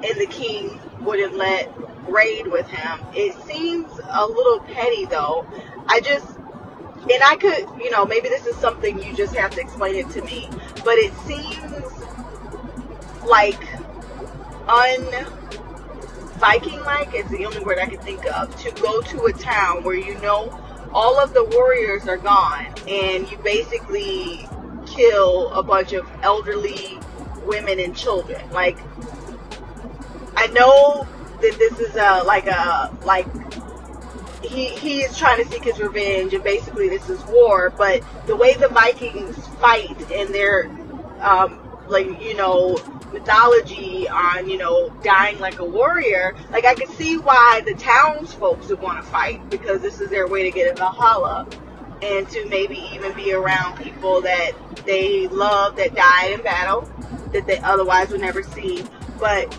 Speaker 8: and the king wouldn't let raid with him. It seems a little petty though. I just and I could, you know, maybe this is something you just have to explain it to me, but it seems like un Viking like is the only word I can think of to go to a town where you know all of the warriors are gone and you basically kill a bunch of elderly women and children. Like I know that this is a like a like he he is trying to seek his revenge and basically this is war, but the way the Vikings fight and their um like you know mythology on, you know, dying like a warrior, like I could see why the townsfolk would want to fight because this is their way to get in Valhalla and to maybe even be around people that they love that died in battle that they otherwise would never see. But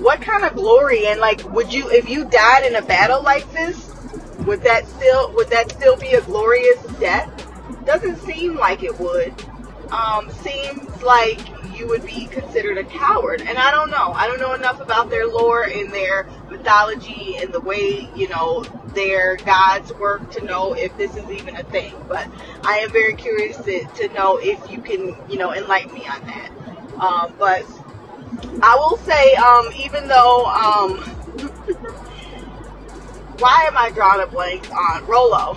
Speaker 8: what kind of glory and like would you if you died in a battle like this, would that still would that still be a glorious death? Doesn't seem like it would. Um, seems like you would be considered a coward. And I don't know. I don't know enough about their lore and their mythology and the way, you know, their gods work to know if this is even a thing. But I am very curious to, to know if you can, you know, enlighten me on that. Um, but I will say, um, even though, um, why am I drawing a blank on Rollo?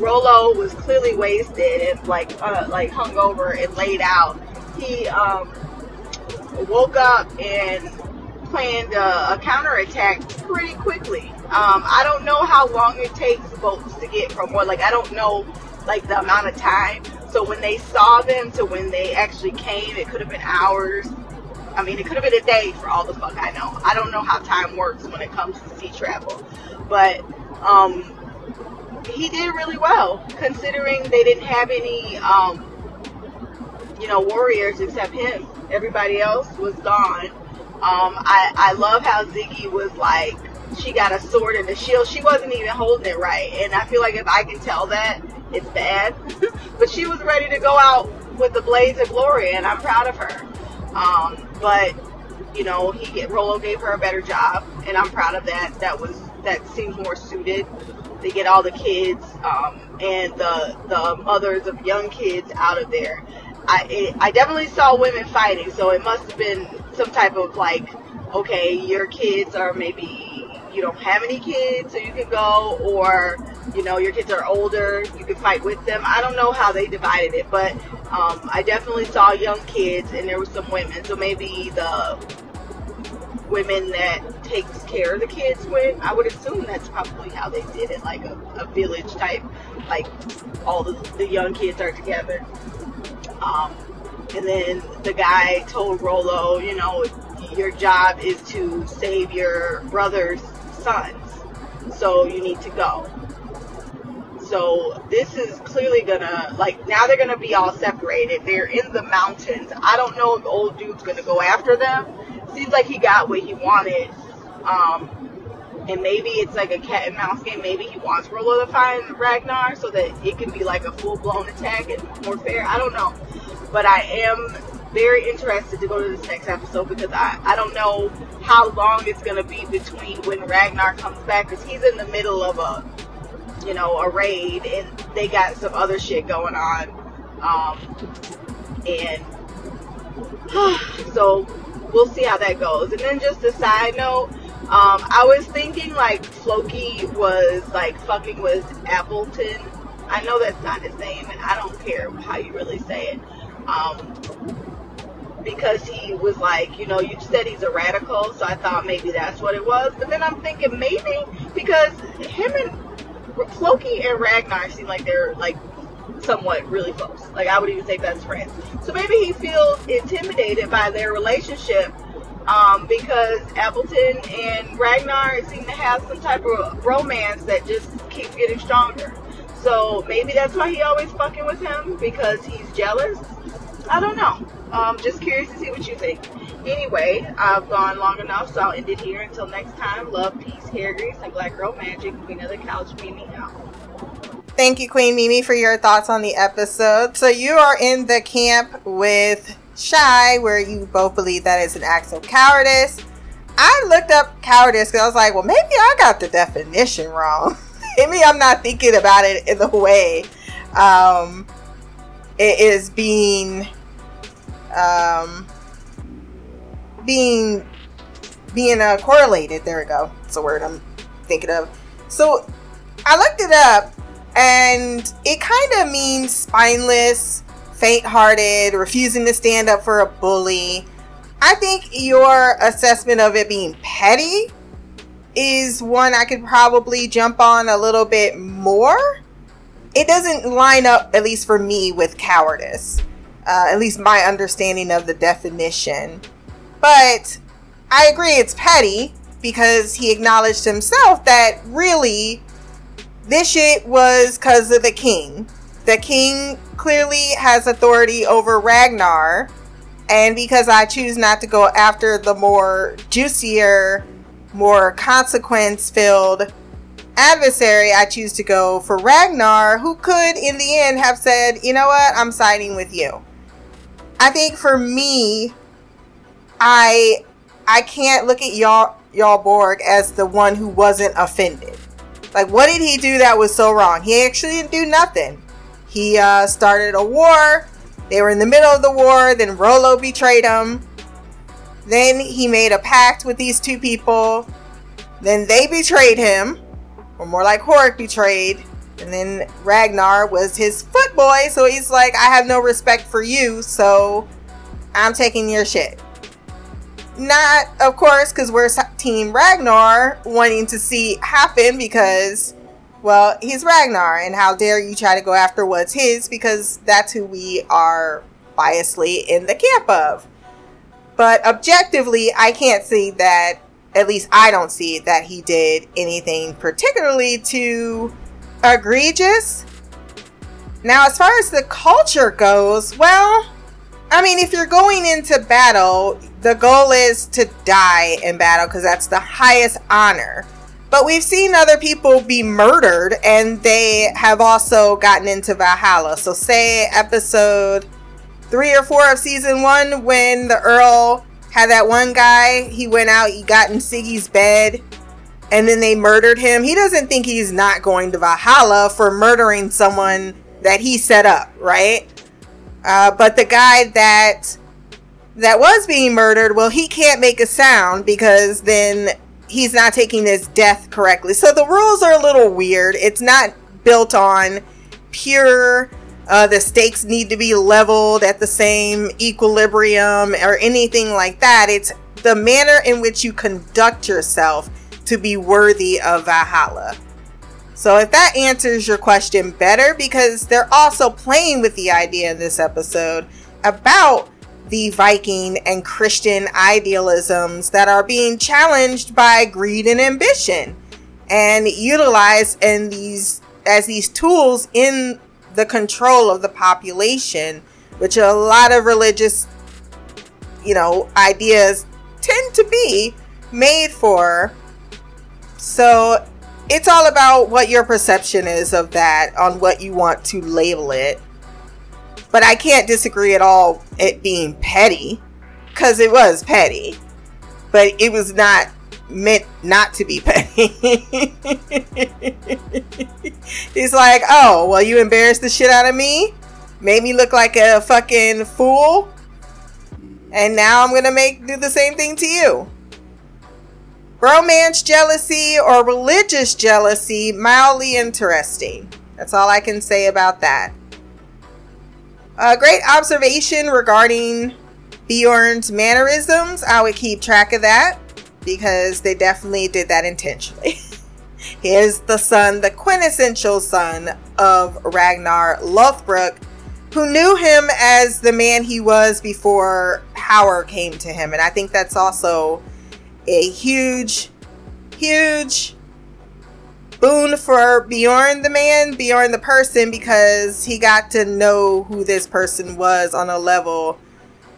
Speaker 8: Rollo was clearly wasted and like uh, like hungover and laid out. He um, woke up and planned a, a counterattack pretty quickly. Um, I don't know how long it takes boats to get from one. Like I don't know like the amount of time. So when they saw them to when they actually came, it could have been hours. I mean, it could have been a day for all the fuck I know. I don't know how time works when it comes to sea travel, but um, he did really well considering they didn't have any, um, you know, warriors except him. Everybody else was gone. Um, I, I love how Siggy was like, she got a sword and a shield. She wasn't even holding it right. And I feel like if I can tell that, it's bad. but she was ready to go out with the blaze of glory, and I'm proud of her. Um, but you know, he Rollo gave her a better job, and I'm proud of that. That was that seems more suited. They get all the kids um, and the the mothers of young kids out of there. I it, I definitely saw women fighting, so it must have been some type of like, okay, your kids are maybe you don't have any kids, so you can go, or you know your kids are older, you can fight with them. I don't know how they divided it, but um, I definitely saw young kids, and there were some women. So maybe the women that takes care of the kids when I would assume that's probably how they did it, like a, a village type, like all the, the young kids are together. Um, and then the guy told Rollo, you know, your job is to save your brother's sons. So you need to go. So this is clearly gonna like now they're gonna be all separated. They're in the mountains. I don't know if the old dude's gonna go after them. Seems like he got what he wanted. Um, and maybe it's like a cat and mouse game. Maybe he wants Rollo to find Ragnar so that it can be like a full blown attack and more fair. I don't know. But I am very interested to go to this next episode because I, I don't know how long it's going to be between when Ragnar comes back because he's in the middle of a, you know, a raid and they got some other shit going on. Um, and so we'll see how that goes. And then just a side note, um, I was thinking like Floki was like fucking with Appleton. I know that's not his name, and I don't care how you really say it. Um, because he was like, you know, you said he's a radical, so I thought maybe that's what it was. But then I'm thinking maybe because him and Floki and Ragnar seem like they're like somewhat really close. Like I would even say best friends. So maybe he feels intimidated by their relationship um, because Appleton and Ragnar seem to have some type of romance that just keeps getting stronger. So maybe that's why he always fucking with him because he's jealous. I don't know. Um, just curious to see what you think. Anyway, I've gone long enough, so I'll end it here. Until next time, love, peace, hair grease, and black girl magic. Queen of the couch, Mimi out.
Speaker 1: Thank you, Queen Mimi, for your thoughts on the episode. So you are in the camp with Shy, where you both believe that it's an act of cowardice. I looked up cowardice because I was like, well, maybe I got the definition wrong. maybe I'm not thinking about it in the way um, it is being um, being being uh, correlated. There we go. It's a word I'm thinking of. So I looked it up, and it kind of means spineless, faint-hearted, refusing to stand up for a bully. I think your assessment of it being petty is one I could probably jump on a little bit more. It doesn't line up, at least for me, with cowardice uh, at least my understanding of the definition. But I agree it's petty because he acknowledged himself that really this shit was because of the king. The king clearly has authority over Ragnar, and because I choose not to go after the more juicier, more consequence filled adversary, I choose to go for Ragnar, who could in the end have said, you know what, I'm siding with you. I think for me, I I can't look at Jarl Jarl Borg as the one who wasn't offended. Like, what did he do that was so wrong? He actually didn't do nothing. He uh, started a war. They were in the middle of the war. Then Rollo betrayed him. Then he made a pact with these two people. Then they betrayed him, or more like Horik betrayed. And then Ragnar was his foot boy, so he's like, I have no respect for you, so I'm taking your shit. Not, of course, because we're Team Ragnar wanting to see happen because, well, he's Ragnar, and how dare you try to go after what's his because that's who we are biasly in the camp of. But objectively, I can't see that, at least I don't see that he did anything particularly too egregious. Now, as far as the culture goes, well, I mean, if you're going into battle, the goal is to die in battle because that's the highest honor. But we've seen other people be murdered and they have also gotten into Valhalla. So, say episode three or four of season one, when the Earl had that one guy, he went out, he got in Siggy's bed, and then they murdered him. He doesn't think he's not going to Valhalla for murdering someone that he set up, right? Uh, but the guy that that was being murdered, well, he can't make a sound because then he's not taking his death correctly. So the rules are a little weird. It's not built on pure. Uh, the stakes need to be leveled at the same equilibrium or anything like that. It's the manner in which you conduct yourself to be worthy of Valhalla. So, if that answers your question better, because they're also playing with the idea in this episode about the Viking and Christian idealisms that are being challenged by greed and ambition and utilized in these as these tools in the control of the population, which a lot of religious, you know, ideas tend to be made for. So it's all about what your perception is of that on what you want to label it. But I can't disagree at all it being petty because it was petty, but it was not meant not to be petty. He's like, oh, well, you embarrassed the shit out of me, made me look like a fucking fool, and now I'm gonna make do the same thing to you romance jealousy or religious jealousy, mildly interesting. That's all I can say about that. A great observation regarding Bjorn's mannerisms. I would keep track of that because they definitely did that intentionally. Here's the son, the quintessential son of Ragnar Lothbrok, who knew him as the man he was before Howard came to him. And I think that's also a huge, huge boon for Bjorn the man, Bjorn the person, because he got to know who this person was on a level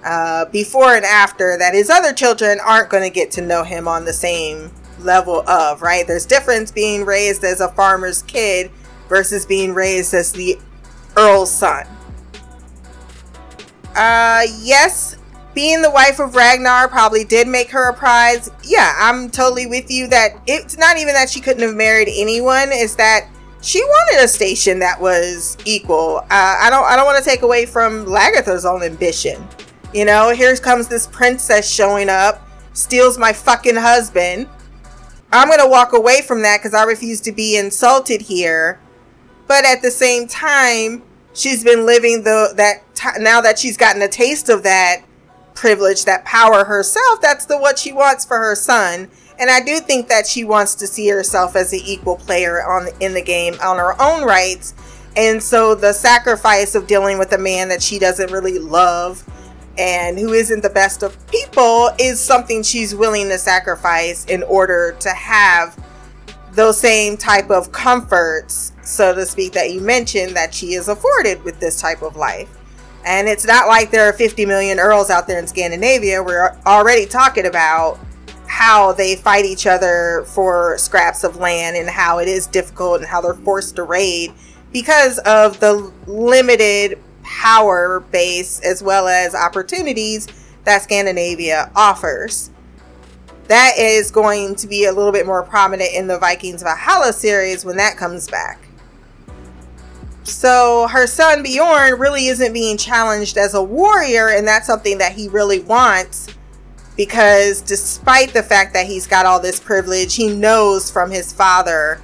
Speaker 1: uh, before and after that his other children aren't going to get to know him on the same level of, right? There's difference being raised as a farmer's kid versus being raised as the Earl's son. Uh, yes, being the wife of Ragnar probably did make her a prize. Yeah, I'm totally with you that it's not even that she couldn't have married anyone, is that she wanted a station that was equal. Uh, I don't I don't want to take away from Lagertha's own ambition. You know, here comes this princess showing up, steals my fucking husband. I'm going to walk away from that cuz I refuse to be insulted here. But at the same time, she's been living the that t- now that she's gotten a taste of that, privilege, that power herself, that's the what she wants for her son. And I do think that she wants to see herself as an equal player on in the game on her own rights. And so the sacrifice of dealing with a man that she doesn't really love and who isn't the best of people is something she's willing to sacrifice in order to have those same type of comforts, so to speak, that you mentioned that she is afforded with this type of life. And it's not like there are 50 million Earls out there in Scandinavia. We're already talking about how they fight each other for scraps of land and how it is difficult and how they're forced to raid because of the limited power base as well as opportunities that Scandinavia offers. That is going to be a little bit more prominent in the Vikings Valhalla series when that comes back. So her son Bjorn really isn't being challenged as a warrior, and that's something that he really wants because despite the fact that he's got all this privilege, he knows from his father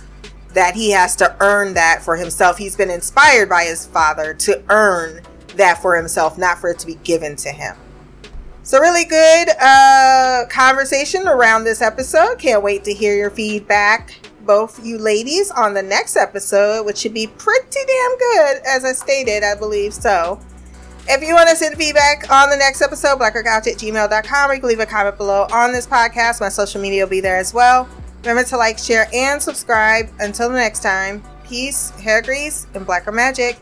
Speaker 1: that he has to earn that for himself. He's been inspired by his father to earn that for himself, not for it to be given to him. So, really good uh, conversation around this episode. Can't wait to hear your feedback, both you ladies, on the next episode, which should be pretty damn good, as I stated, I believe so. If you want to send feedback on the next episode, blackgirlcouch at gmail.com, or you can leave a comment below on this podcast. My social media will be there as well. Remember to like, share, and subscribe. Until the next time, peace, hair grease, and blacker magic.